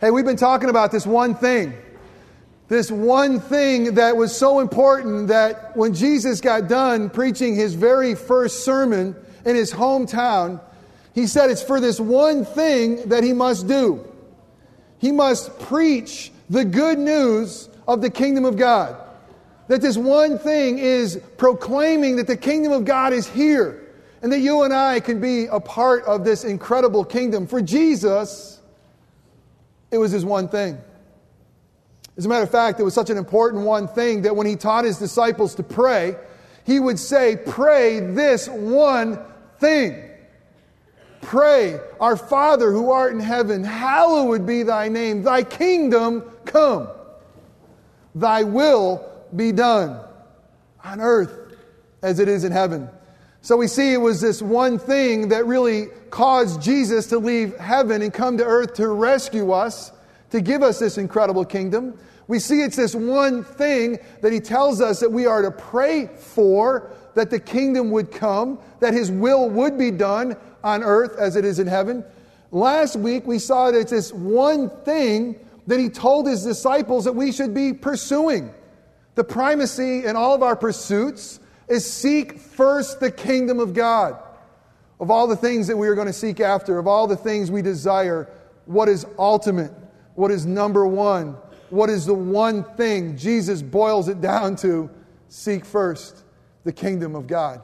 Hey, we've been talking about this one thing. This one thing that was so important that when Jesus got done preaching his very first sermon in his hometown, he said it's for this one thing that he must do. He must preach the good news of the kingdom of God. That this one thing is proclaiming that the kingdom of God is here and that you and I can be a part of this incredible kingdom. For Jesus, it was his one thing. As a matter of fact, it was such an important one thing that when he taught his disciples to pray, he would say, Pray this one thing. Pray, Our Father who art in heaven, hallowed be thy name. Thy kingdom come. Thy will be done on earth as it is in heaven. So we see it was this one thing that really caused Jesus to leave heaven and come to earth to rescue us, to give us this incredible kingdom. We see it's this one thing that he tells us that we are to pray for, that the kingdom would come, that his will would be done on earth as it is in heaven. Last week we saw that it's this one thing that he told his disciples that we should be pursuing. The primacy in all of our pursuits is seek first the kingdom of God. Of all the things that we are going to seek after, of all the things we desire, what is ultimate? What is number one? What is the one thing? Jesus boils it down to seek first the kingdom of God.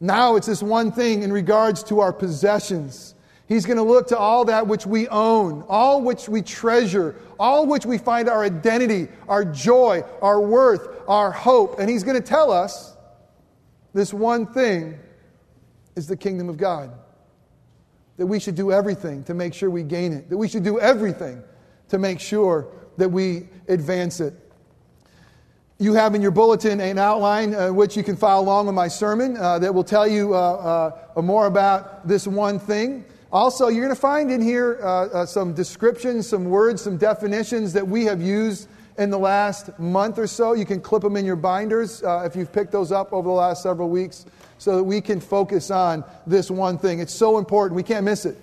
Now it's this one thing in regards to our possessions. He's going to look to all that which we own, all which we treasure, all which we find our identity, our joy, our worth, our hope. And He's going to tell us this one thing is the kingdom of God. That we should do everything to make sure we gain it, that we should do everything to make sure that we advance it. You have in your bulletin an outline uh, which you can follow along with my sermon uh, that will tell you uh, uh more about this one thing. Also, you're going to find in here uh, uh, some descriptions, some words, some definitions that we have used in the last month or so. You can clip them in your binders uh, if you've picked those up over the last several weeks so that we can focus on this one thing. It's so important, we can't miss it.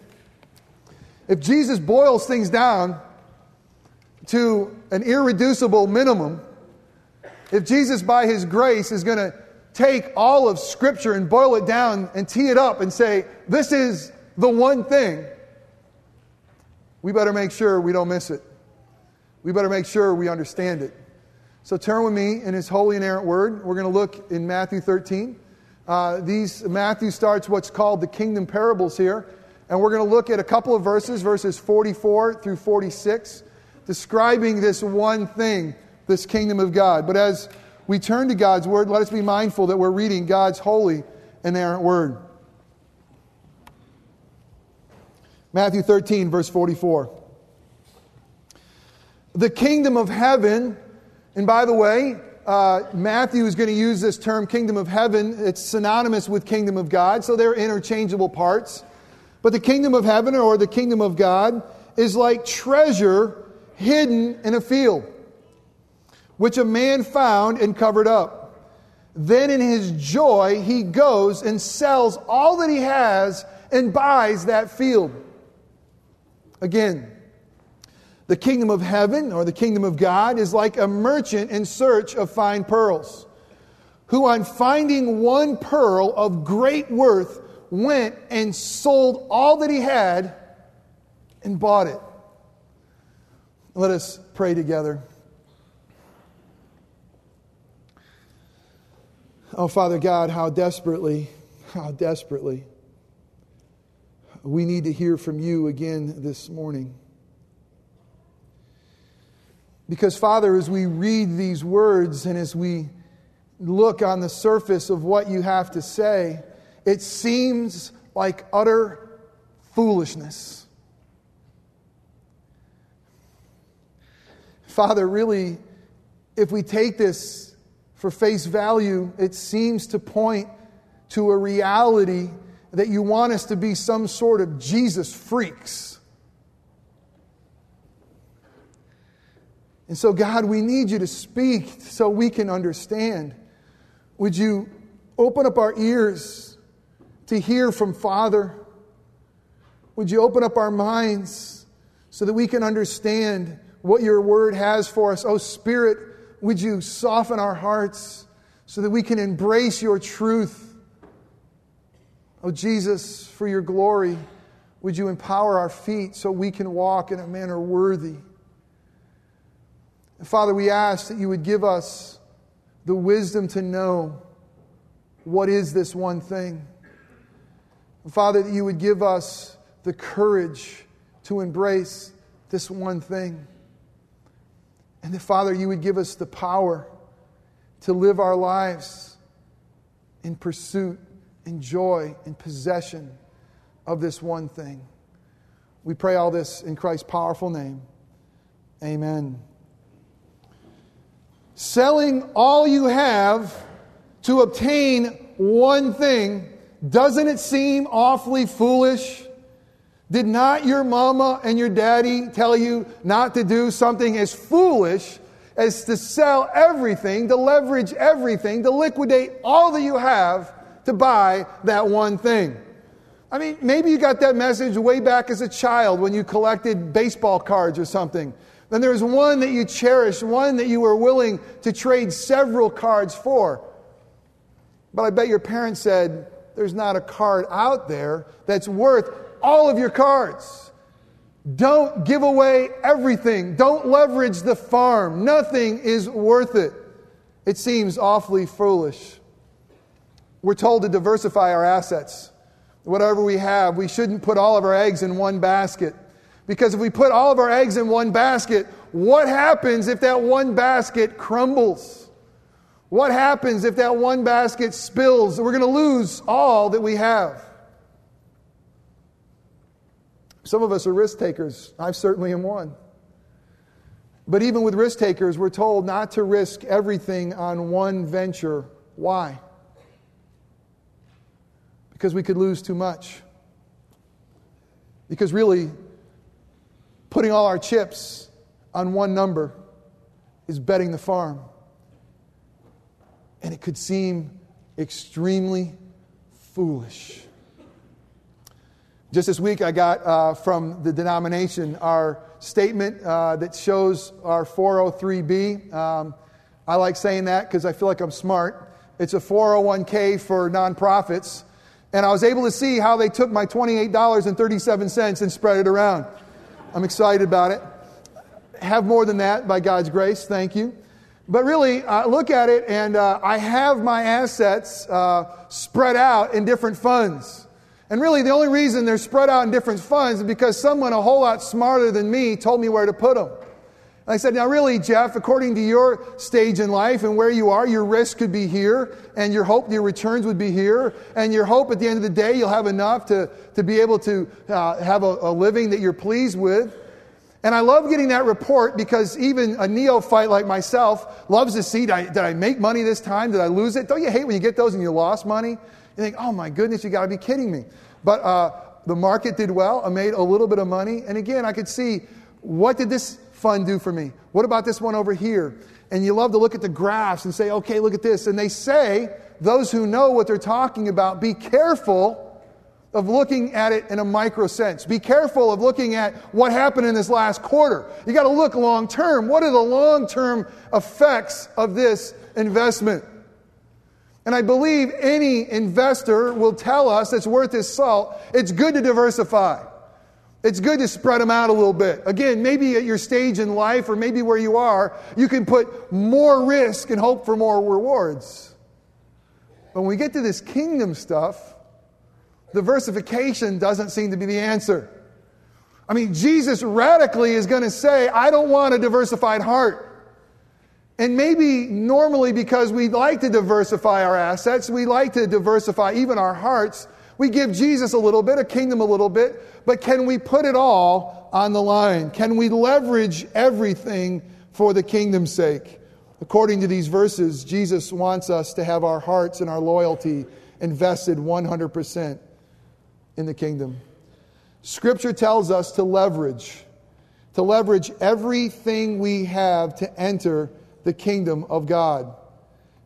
If Jesus boils things down to an irreducible minimum, if Jesus, by his grace, is going to take all of Scripture and boil it down and tee it up and say, this is the one thing, we better make sure we don't miss it. We better make sure we understand it. So turn with me in His holy inerrant word. We're going to look in Matthew 13. Uh, these Matthew starts what's called the kingdom parables here, and we're going to look at a couple of verses, verses 44 through 46, describing this one thing, this kingdom of God. But as we turn to God's word, let us be mindful that we're reading God's holy inerrant word. Matthew 13, verse 44. The kingdom of heaven, and by the way, uh, Matthew is going to use this term kingdom of heaven. It's synonymous with kingdom of God, so they're interchangeable parts. But the kingdom of heaven or the kingdom of God is like treasure hidden in a field, which a man found and covered up. Then in his joy, he goes and sells all that he has and buys that field. Again, the kingdom of heaven or the kingdom of God is like a merchant in search of fine pearls, who, on finding one pearl of great worth, went and sold all that he had and bought it. Let us pray together. Oh, Father God, how desperately, how desperately we need to hear from you again this morning. Because, Father, as we read these words and as we look on the surface of what you have to say, it seems like utter foolishness. Father, really, if we take this for face value, it seems to point to a reality that you want us to be some sort of Jesus freaks. And so, God, we need you to speak so we can understand. Would you open up our ears to hear from Father? Would you open up our minds so that we can understand what your word has for us. Oh, Spirit, would you soften our hearts so that we can embrace your truth? Oh, Jesus, for your glory, would you empower our feet so we can walk in a manner worthy? And Father, we ask that you would give us the wisdom to know what is this one thing. And Father, that you would give us the courage to embrace this one thing. And that, Father, you would give us the power to live our lives in pursuit and joy and possession of this one thing. We pray all this in Christ's powerful name. Amen. Selling all you have to obtain one thing, doesn't it seem awfully foolish? Did not your mama and your daddy tell you not to do something as foolish as to sell everything, to leverage everything, to liquidate all that you have to buy that one thing? I mean, maybe you got that message way back as a child when you collected baseball cards or something. Then there was one that you cherished, one that you were willing to trade several cards for. But I bet your parents said, There's not a card out there that's worth all of your cards. Don't give away everything. Don't leverage the farm. Nothing is worth it. It seems awfully foolish. We're told to diversify our assets. Whatever we have, we shouldn't put all of our eggs in one basket. Because if we put all of our eggs in one basket, what happens if that one basket crumbles? What happens if that one basket spills? We're going to lose all that we have. Some of us are risk takers. I certainly am one. But even with risk takers, we're told not to risk everything on one venture. Why? Because we could lose too much. Because really, putting all our chips on one number is betting the farm. And it could seem extremely foolish. Just this week, I got uh, from the denomination our statement uh, that shows our 403B. Um, I like saying that because I feel like I'm smart. It's a 401k for nonprofits. And I was able to see how they took my $28.37 and spread it around. I'm excited about it. Have more than that by God's grace. Thank you. But really, uh, look at it, and uh, I have my assets uh, spread out in different funds. And really, the only reason they're spread out in different funds is because someone a whole lot smarter than me told me where to put them. I said, Now, really, Jeff, according to your stage in life and where you are, your risk could be here, and your hope, your returns would be here, and your hope at the end of the day, you'll have enough to, to be able to uh, have a, a living that you're pleased with. And I love getting that report because even a neophyte like myself loves to see did I, did I make money this time? Did I lose it? Don't you hate when you get those and you lost money? You think, oh my goodness, you got to be kidding me. But uh, the market did well. I made a little bit of money. And again, I could see what did this fund do for me? What about this one over here? And you love to look at the graphs and say, okay, look at this. And they say, those who know what they're talking about, be careful of looking at it in a micro sense. Be careful of looking at what happened in this last quarter. You got to look long term. What are the long term effects of this investment? And I believe any investor will tell us it's worth his salt. It's good to diversify. It's good to spread them out a little bit. Again, maybe at your stage in life or maybe where you are, you can put more risk and hope for more rewards. But when we get to this kingdom stuff, diversification doesn't seem to be the answer. I mean, Jesus radically is going to say, I don't want a diversified heart. And maybe normally because we like to diversify our assets, we like to diversify even our hearts, we give Jesus a little bit, a kingdom a little bit, but can we put it all on the line? Can we leverage everything for the kingdom's sake? According to these verses, Jesus wants us to have our hearts and our loyalty invested 100% in the kingdom. Scripture tells us to leverage, to leverage everything we have to enter the kingdom of God.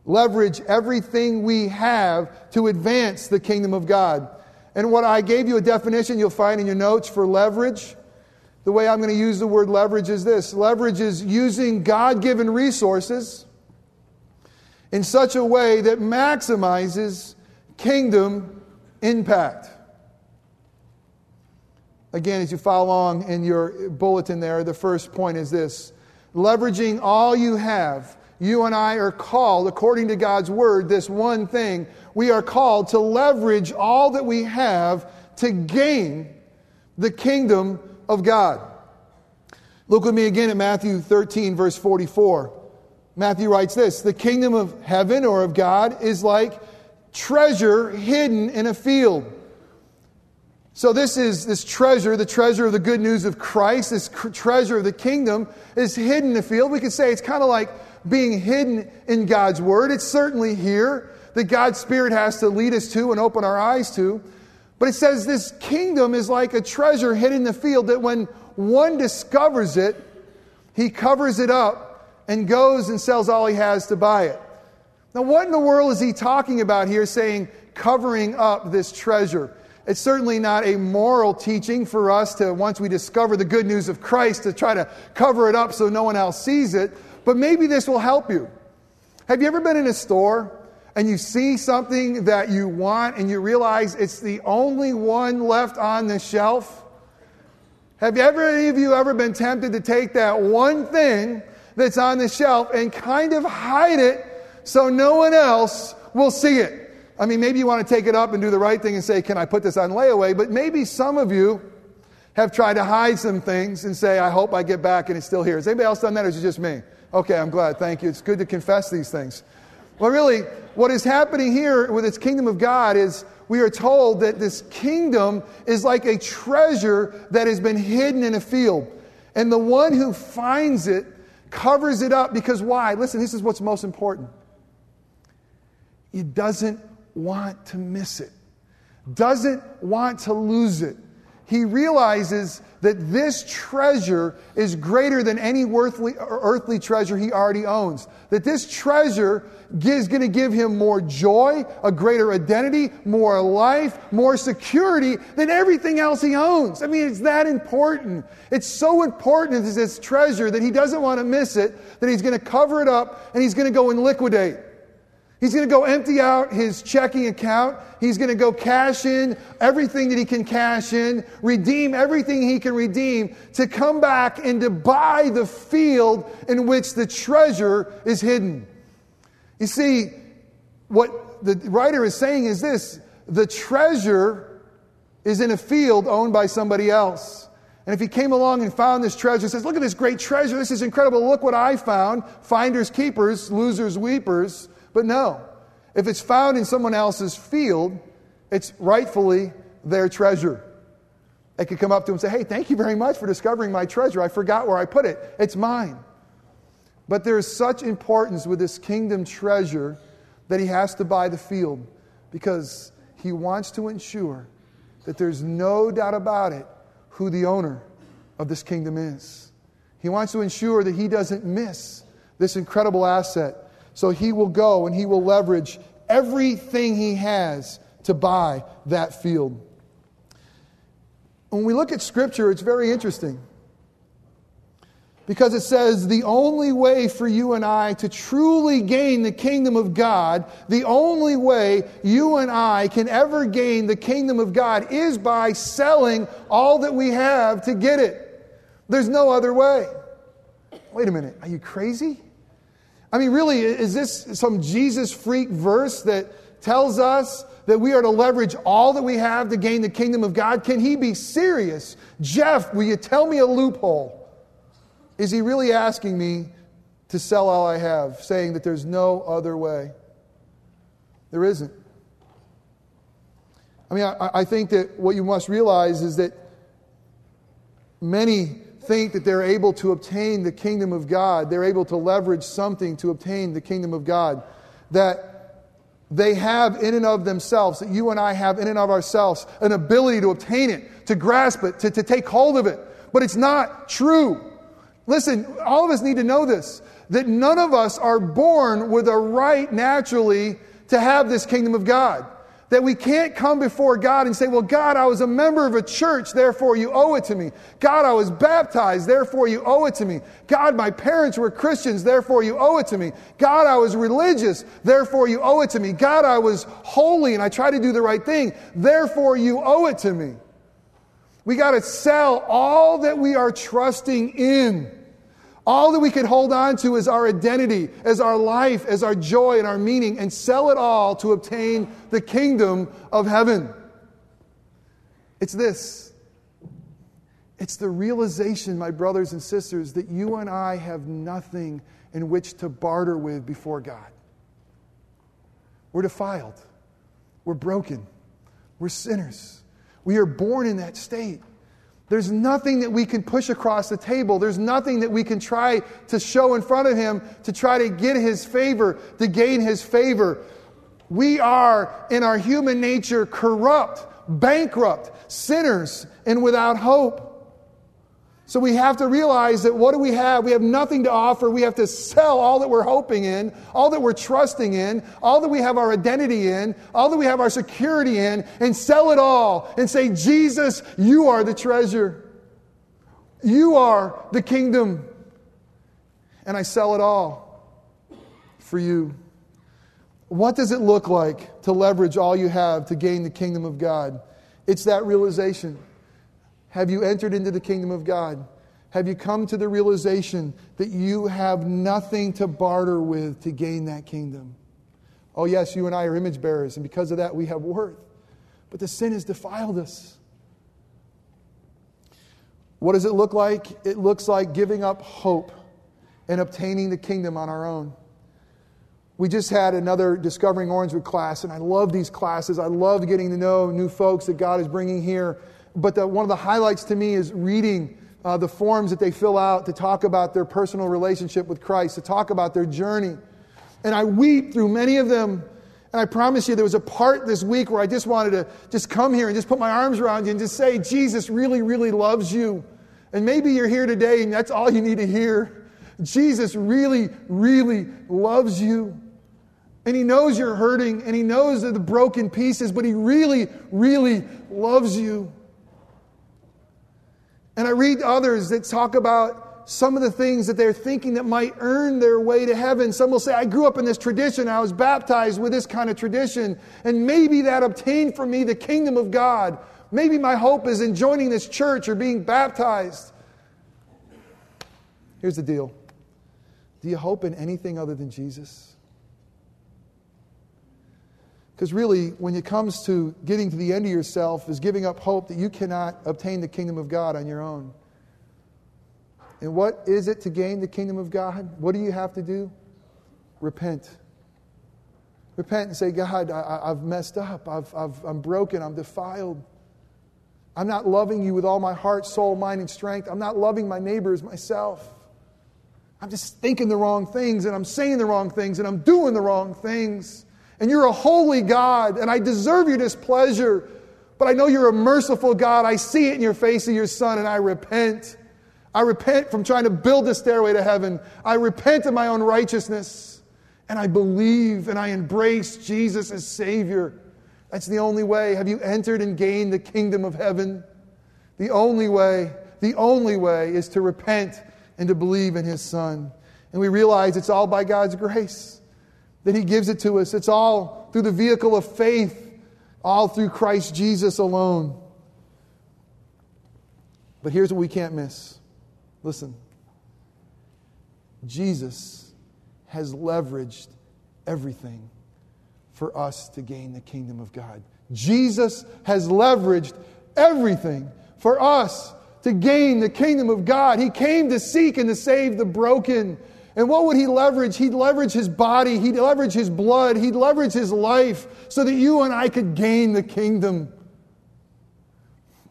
Leverage everything we have to advance the kingdom of God. And what I gave you a definition you'll find in your notes for leverage. The way I'm going to use the word leverage is this leverage is using God given resources in such a way that maximizes kingdom impact. Again, as you follow along in your bulletin there, the first point is this leveraging all you have. You and I are called, according to God's word, this one thing. We are called to leverage all that we have to gain the kingdom of God. Look with me again at Matthew 13, verse 44. Matthew writes this The kingdom of heaven or of God is like treasure hidden in a field. So, this is this treasure, the treasure of the good news of Christ, this cr- treasure of the kingdom is hidden in the field. We could say it's kind of like being hidden in God's word. It's certainly here that God's Spirit has to lead us to and open our eyes to. But it says this kingdom is like a treasure hidden in the field that when one discovers it, he covers it up and goes and sells all he has to buy it. Now, what in the world is he talking about here saying covering up this treasure? It's certainly not a moral teaching for us to, once we discover the good news of Christ, to try to cover it up so no one else sees it. But maybe this will help you. Have you ever been in a store and you see something that you want and you realize it's the only one left on the shelf? Have you ever, any of you ever been tempted to take that one thing that's on the shelf and kind of hide it so no one else will see it? I mean, maybe you want to take it up and do the right thing and say, Can I put this on layaway? But maybe some of you have tried to hide some things and say, I hope I get back and it's still here. Has anybody else done that or is it just me? Okay, I'm glad. Thank you. It's good to confess these things. Well, really, what is happening here with this kingdom of God is we are told that this kingdom is like a treasure that has been hidden in a field. And the one who finds it covers it up because why? Listen, this is what's most important. He doesn't want to miss it, doesn't want to lose it he realizes that this treasure is greater than any earthly, earthly treasure he already owns. That this treasure is going to give him more joy, a greater identity, more life, more security than everything else he owns. I mean, it's that important. It's so important, this treasure, that he doesn't want to miss it, that he's going to cover it up and he's going to go and liquidate. He's going to go empty out his checking account. He's going to go cash in everything that he can cash in, redeem everything he can redeem to come back and to buy the field in which the treasure is hidden. You see, what the writer is saying is this the treasure is in a field owned by somebody else. And if he came along and found this treasure, says, Look at this great treasure. This is incredible. Look what I found. Finders, keepers, losers, weepers. But no, if it's found in someone else's field, it's rightfully their treasure. They could come up to him and say, Hey, thank you very much for discovering my treasure. I forgot where I put it. It's mine. But there is such importance with this kingdom treasure that he has to buy the field because he wants to ensure that there's no doubt about it who the owner of this kingdom is. He wants to ensure that he doesn't miss this incredible asset so he will go and he will leverage everything he has to buy that field. When we look at Scripture, it's very interesting. Because it says the only way for you and I to truly gain the kingdom of God, the only way you and I can ever gain the kingdom of God is by selling all that we have to get it. There's no other way. Wait a minute, are you crazy? I mean, really, is this some Jesus freak verse that tells us that we are to leverage all that we have to gain the kingdom of God? Can he be serious? Jeff, will you tell me a loophole? Is he really asking me to sell all I have, saying that there's no other way? There isn't. I mean, I, I think that what you must realize is that many think that they're able to obtain the kingdom of God, they're able to leverage something to obtain the kingdom of God, that they have in and of themselves, that you and I have in and of ourselves, an ability to obtain it, to grasp it, to, to take hold of it. But it's not true. Listen, all of us need to know this that none of us are born with a right naturally to have this kingdom of God. That we can't come before God and say, Well, God, I was a member of a church, therefore you owe it to me. God, I was baptized, therefore you owe it to me. God, my parents were Christians, therefore you owe it to me. God, I was religious, therefore you owe it to me. God, I was holy and I tried to do the right thing, therefore you owe it to me. We got to sell all that we are trusting in all that we can hold on to is our identity, as our life, as our joy and our meaning, and sell it all to obtain the kingdom of heaven. It's this. It's the realization, my brothers and sisters, that you and I have nothing in which to barter with before God. We're defiled. We're broken. We're sinners. We are born in that state. There's nothing that we can push across the table. There's nothing that we can try to show in front of him to try to get his favor, to gain his favor. We are, in our human nature, corrupt, bankrupt, sinners, and without hope. So we have to realize that what do we have? We have nothing to offer. We have to sell all that we're hoping in, all that we're trusting in, all that we have our identity in, all that we have our security in, and sell it all and say, Jesus, you are the treasure. You are the kingdom. And I sell it all for you. What does it look like to leverage all you have to gain the kingdom of God? It's that realization. Have you entered into the kingdom of God? Have you come to the realization that you have nothing to barter with to gain that kingdom? Oh, yes, you and I are image bearers, and because of that, we have worth. But the sin has defiled us. What does it look like? It looks like giving up hope and obtaining the kingdom on our own. We just had another Discovering Orangewood class, and I love these classes. I love getting to know new folks that God is bringing here but the, one of the highlights to me is reading uh, the forms that they fill out to talk about their personal relationship with Christ, to talk about their journey. And I weep through many of them. And I promise you, there was a part this week where I just wanted to just come here and just put my arms around you and just say, Jesus really, really loves you. And maybe you're here today and that's all you need to hear. Jesus really, really loves you. And he knows you're hurting and he knows the broken pieces, but he really, really loves you. And I read others that talk about some of the things that they're thinking that might earn their way to heaven. Some will say, I grew up in this tradition, I was baptized with this kind of tradition, and maybe that obtained for me the kingdom of God. Maybe my hope is in joining this church or being baptized. Here's the deal Do you hope in anything other than Jesus? Because really, when it comes to getting to the end of yourself, is giving up hope that you cannot obtain the kingdom of God on your own. And what is it to gain the kingdom of God? What do you have to do? Repent. Repent and say, God, I, have messed up. I've, I've, I'm broken. I'm defiled. I'm not loving you with all my heart, soul, mind, and strength. I'm not loving my neighbors myself. I'm just thinking the wrong things, and I'm saying the wrong things, and I'm doing the wrong things and you're a holy God, and I deserve your displeasure. But I know you're a merciful God. I see it in your face of your Son, and I repent. I repent from trying to build the stairway to heaven. I repent of my own righteousness, and I believe and I embrace Jesus as Savior. That's the only way. Have you entered and gained the kingdom of heaven? The only way, the only way is to repent and to believe in His Son. And we realize it's all by God's grace that He gives it to us. It's all through the vehicle of faith, all through Christ Jesus alone. But here's what we can't miss listen, Jesus has leveraged everything for us to gain the kingdom of God. Jesus has leveraged everything for us to gain the kingdom of God. He came to seek and to save the broken. And what would he leverage? He'd leverage his body, he'd leverage his blood, he'd leverage his life so that you and I could gain the kingdom.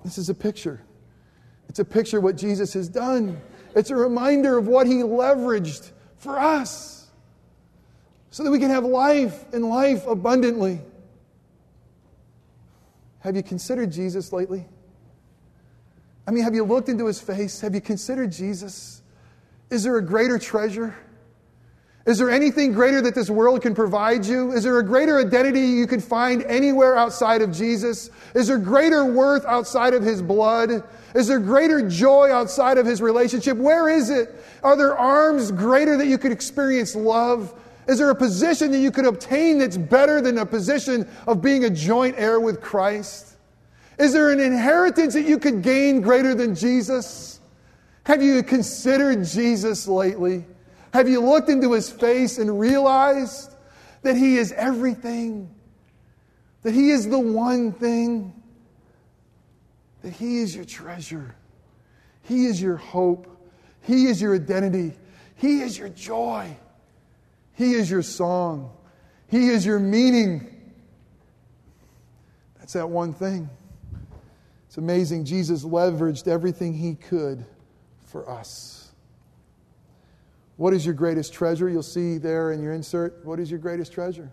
This is a picture. It's a picture of what Jesus has done. It's a reminder of what he leveraged for us so that we can have life and life abundantly. Have you considered Jesus lately? I mean, have you looked into his face? Have you considered Jesus? Is there a greater treasure? Is there anything greater that this world can provide you? Is there a greater identity you can find anywhere outside of Jesus? Is there greater worth outside of his blood? Is there greater joy outside of his relationship? Where is it? Are there arms greater that you could experience love? Is there a position that you could obtain that's better than a position of being a joint heir with Christ? Is there an inheritance that you could gain greater than Jesus? Have you considered Jesus lately? Have you looked into his face and realized that he is everything? That he is the one thing? That he is your treasure. He is your hope. He is your identity. He is your joy. He is your song. He is your meaning. That's that one thing. It's amazing. Jesus leveraged everything he could for us. What is your greatest treasure? You'll see there in your insert. What is your greatest treasure?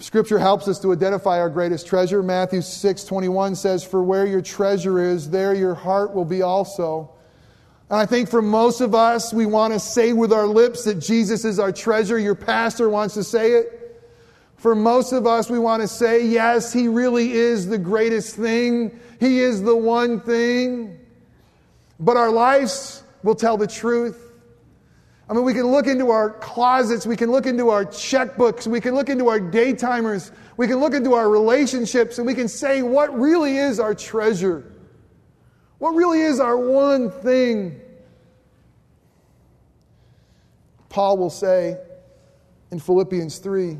Scripture helps us to identify our greatest treasure. Matthew 6 21 says, For where your treasure is, there your heart will be also. And I think for most of us, we want to say with our lips that Jesus is our treasure. Your pastor wants to say it. For most of us, we want to say, yes, he really is the greatest thing. He is the one thing. But our lives will tell the truth. I mean, we can look into our closets, we can look into our checkbooks, we can look into our daytimers, we can look into our relationships, and we can say what really is our treasure. What really is our one thing? Paul will say in Philippians 3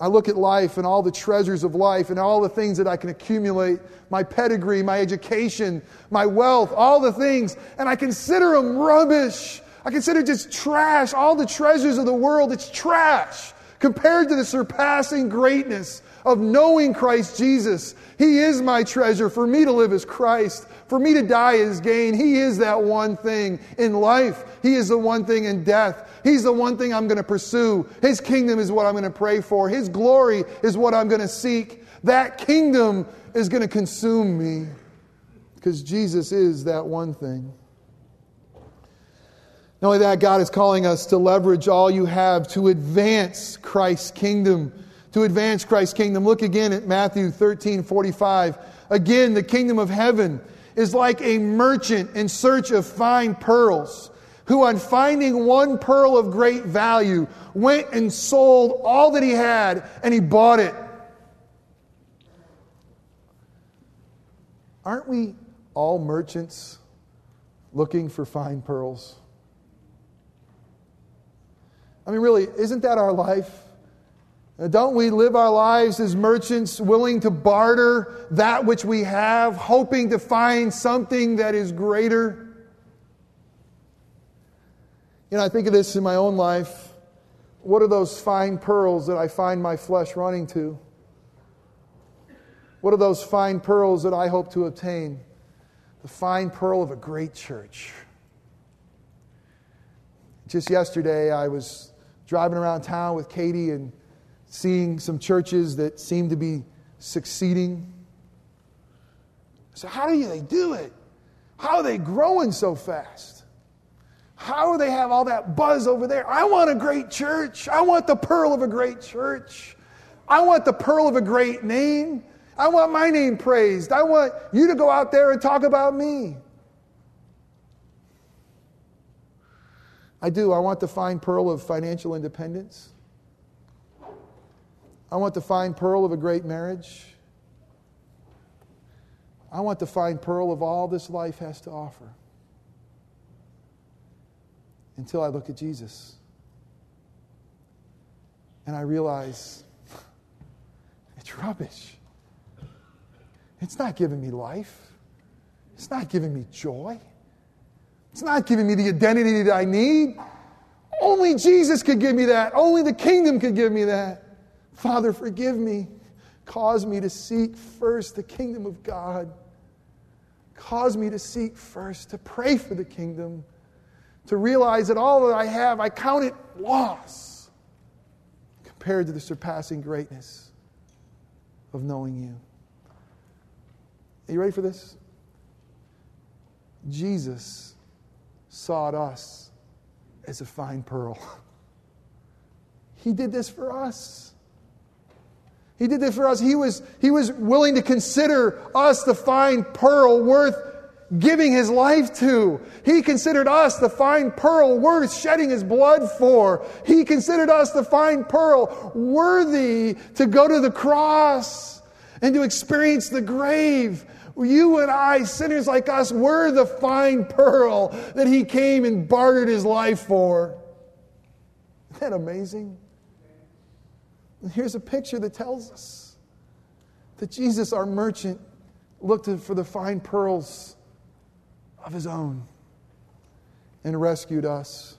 I look at life and all the treasures of life and all the things that I can accumulate my pedigree, my education, my wealth, all the things, and I consider them rubbish I consider just trash. All the treasures of the world, it's trash compared to the surpassing greatness of knowing Christ Jesus. He is my treasure. For me to live is Christ, for me to die is gain. He is that one thing in life. He is the one thing in death. He's the one thing I'm going to pursue. His kingdom is what I'm going to pray for. His glory is what I'm going to seek. That kingdom is going to consume me because Jesus is that one thing. Not only that, God is calling us to leverage all you have to advance Christ's kingdom. To advance Christ's kingdom. Look again at Matthew 13 45. Again, the kingdom of heaven is like a merchant in search of fine pearls, who, on finding one pearl of great value, went and sold all that he had and he bought it. Aren't we all merchants looking for fine pearls? I mean, really, isn't that our life? Don't we live our lives as merchants willing to barter that which we have, hoping to find something that is greater? You know, I think of this in my own life. What are those fine pearls that I find my flesh running to? What are those fine pearls that I hope to obtain? The fine pearl of a great church. Just yesterday, I was driving around town with Katie and seeing some churches that seem to be succeeding. So, how do they do it? How are they growing so fast? How do they have all that buzz over there? I want a great church. I want the pearl of a great church. I want the pearl of a great name. I want my name praised. I want you to go out there and talk about me. I do. I want the fine pearl of financial independence. I want the fine pearl of a great marriage. I want the fine pearl of all this life has to offer. Until I look at Jesus. And I realize it's rubbish. It's not giving me life. It's not giving me joy. It's not giving me the identity that I need. Only Jesus could give me that. Only the kingdom could give me that. Father, forgive me. Cause me to seek first the kingdom of God. Cause me to seek first, to pray for the kingdom, to realize that all that I have, I count it loss compared to the surpassing greatness of knowing you. Are you ready for this? Jesus sought us as a fine pearl. He did this for us. He did this for us. He was, he was willing to consider us the fine pearl worth giving his life to. He considered us the fine pearl worth shedding his blood for. He considered us the fine pearl worthy to go to the cross and to experience the grave. You and I, sinners like us, were the fine pearl that he came and bartered his life for. Isn't that amazing? Here's a picture that tells us that Jesus, our merchant, looked for the fine pearls of his own and rescued us.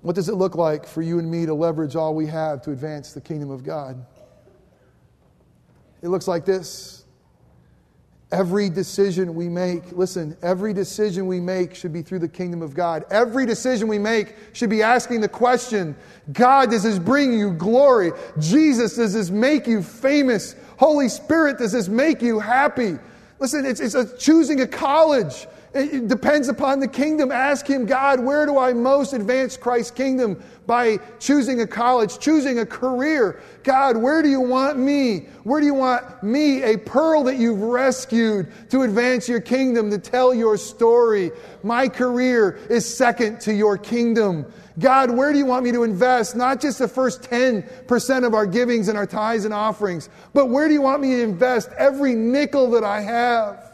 What does it look like for you and me to leverage all we have to advance the kingdom of God? It looks like this. Every decision we make, listen, every decision we make should be through the kingdom of God. Every decision we make should be asking the question God, does this bring you glory? Jesus, does this make you famous? Holy Spirit, does this make you happy? Listen, it's, it's a choosing a college. It depends upon the kingdom. Ask him, God, where do I most advance Christ's kingdom? By choosing a college, choosing a career. God, where do you want me? Where do you want me, a pearl that you've rescued, to advance your kingdom, to tell your story? My career is second to your kingdom. God, where do you want me to invest? Not just the first 10% of our givings and our tithes and offerings, but where do you want me to invest every nickel that I have?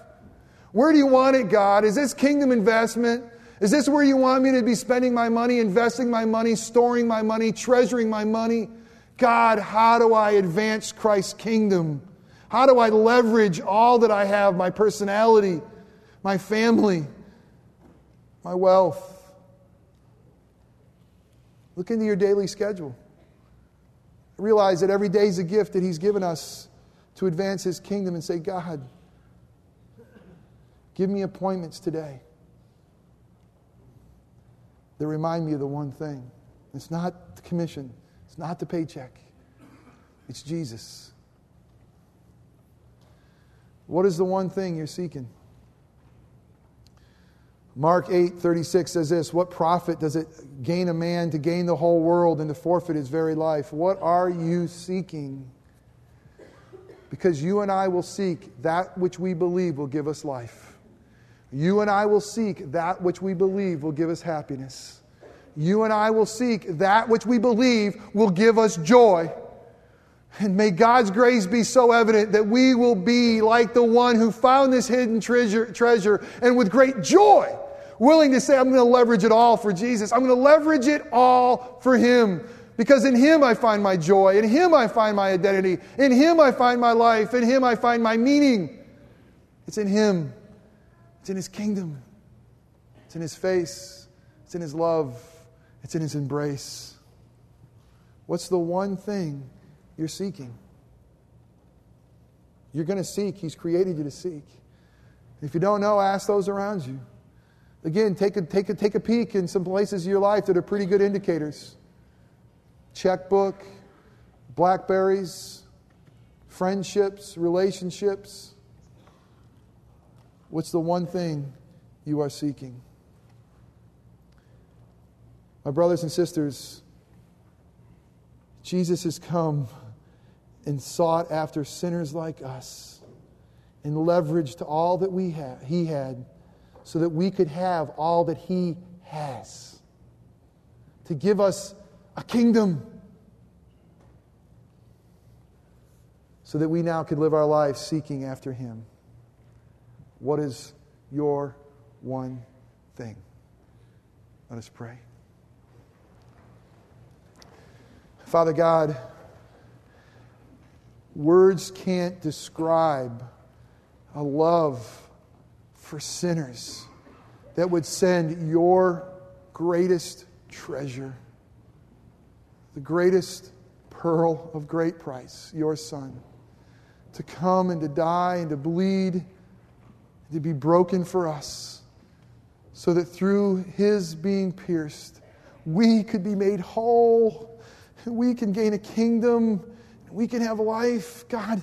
Where do you want it, God? Is this kingdom investment? Is this where you want me to be spending my money, investing my money, storing my money, treasuring my money? God, how do I advance Christ's kingdom? How do I leverage all that I have my personality, my family, my wealth? Look into your daily schedule. Realize that every day is a gift that He's given us to advance His kingdom and say, God, Give me appointments today that remind me of the one thing. It's not the commission, it's not the paycheck, it's Jesus. What is the one thing you're seeking? Mark 8, 36 says this What profit does it gain a man to gain the whole world and to forfeit his very life? What are you seeking? Because you and I will seek that which we believe will give us life. You and I will seek that which we believe will give us happiness. You and I will seek that which we believe will give us joy. And may God's grace be so evident that we will be like the one who found this hidden treasure, treasure and with great joy, willing to say, I'm going to leverage it all for Jesus. I'm going to leverage it all for Him. Because in Him I find my joy. In Him I find my identity. In Him I find my life. In Him I find my meaning. It's in Him. It's in His kingdom, it's in His face, it's in His love, it's in His embrace. What's the one thing you're seeking? You're going to seek. He's created you to seek. If you don't know, ask those around you. Again, take a, take, a, take a peek in some places of your life that are pretty good indicators checkbook, blackberries, friendships, relationships. What's the one thing you are seeking? My brothers and sisters, Jesus has come and sought after sinners like us and leveraged all that we had, he had so that we could have all that he has. To give us a kingdom so that we now could live our lives seeking after him. What is your one thing? Let us pray. Father God, words can't describe a love for sinners that would send your greatest treasure, the greatest pearl of great price, your Son, to come and to die and to bleed and to be broken for us, so that through his being pierced, we could be made whole. We can gain a kingdom. We can have life. God,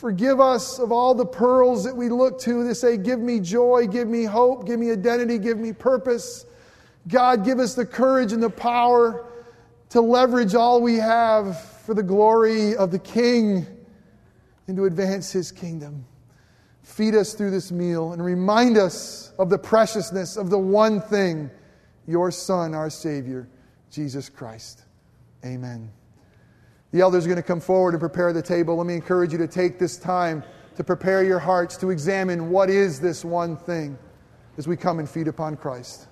forgive us of all the pearls that we look to to say, Give me joy, give me hope, give me identity, give me purpose. God, give us the courage and the power to leverage all we have for the glory of the King and to advance his kingdom. Feed us through this meal and remind us of the preciousness of the one thing your Son, our Savior, Jesus Christ. Amen. The elders are going to come forward and prepare the table. Let me encourage you to take this time to prepare your hearts to examine what is this one thing as we come and feed upon Christ.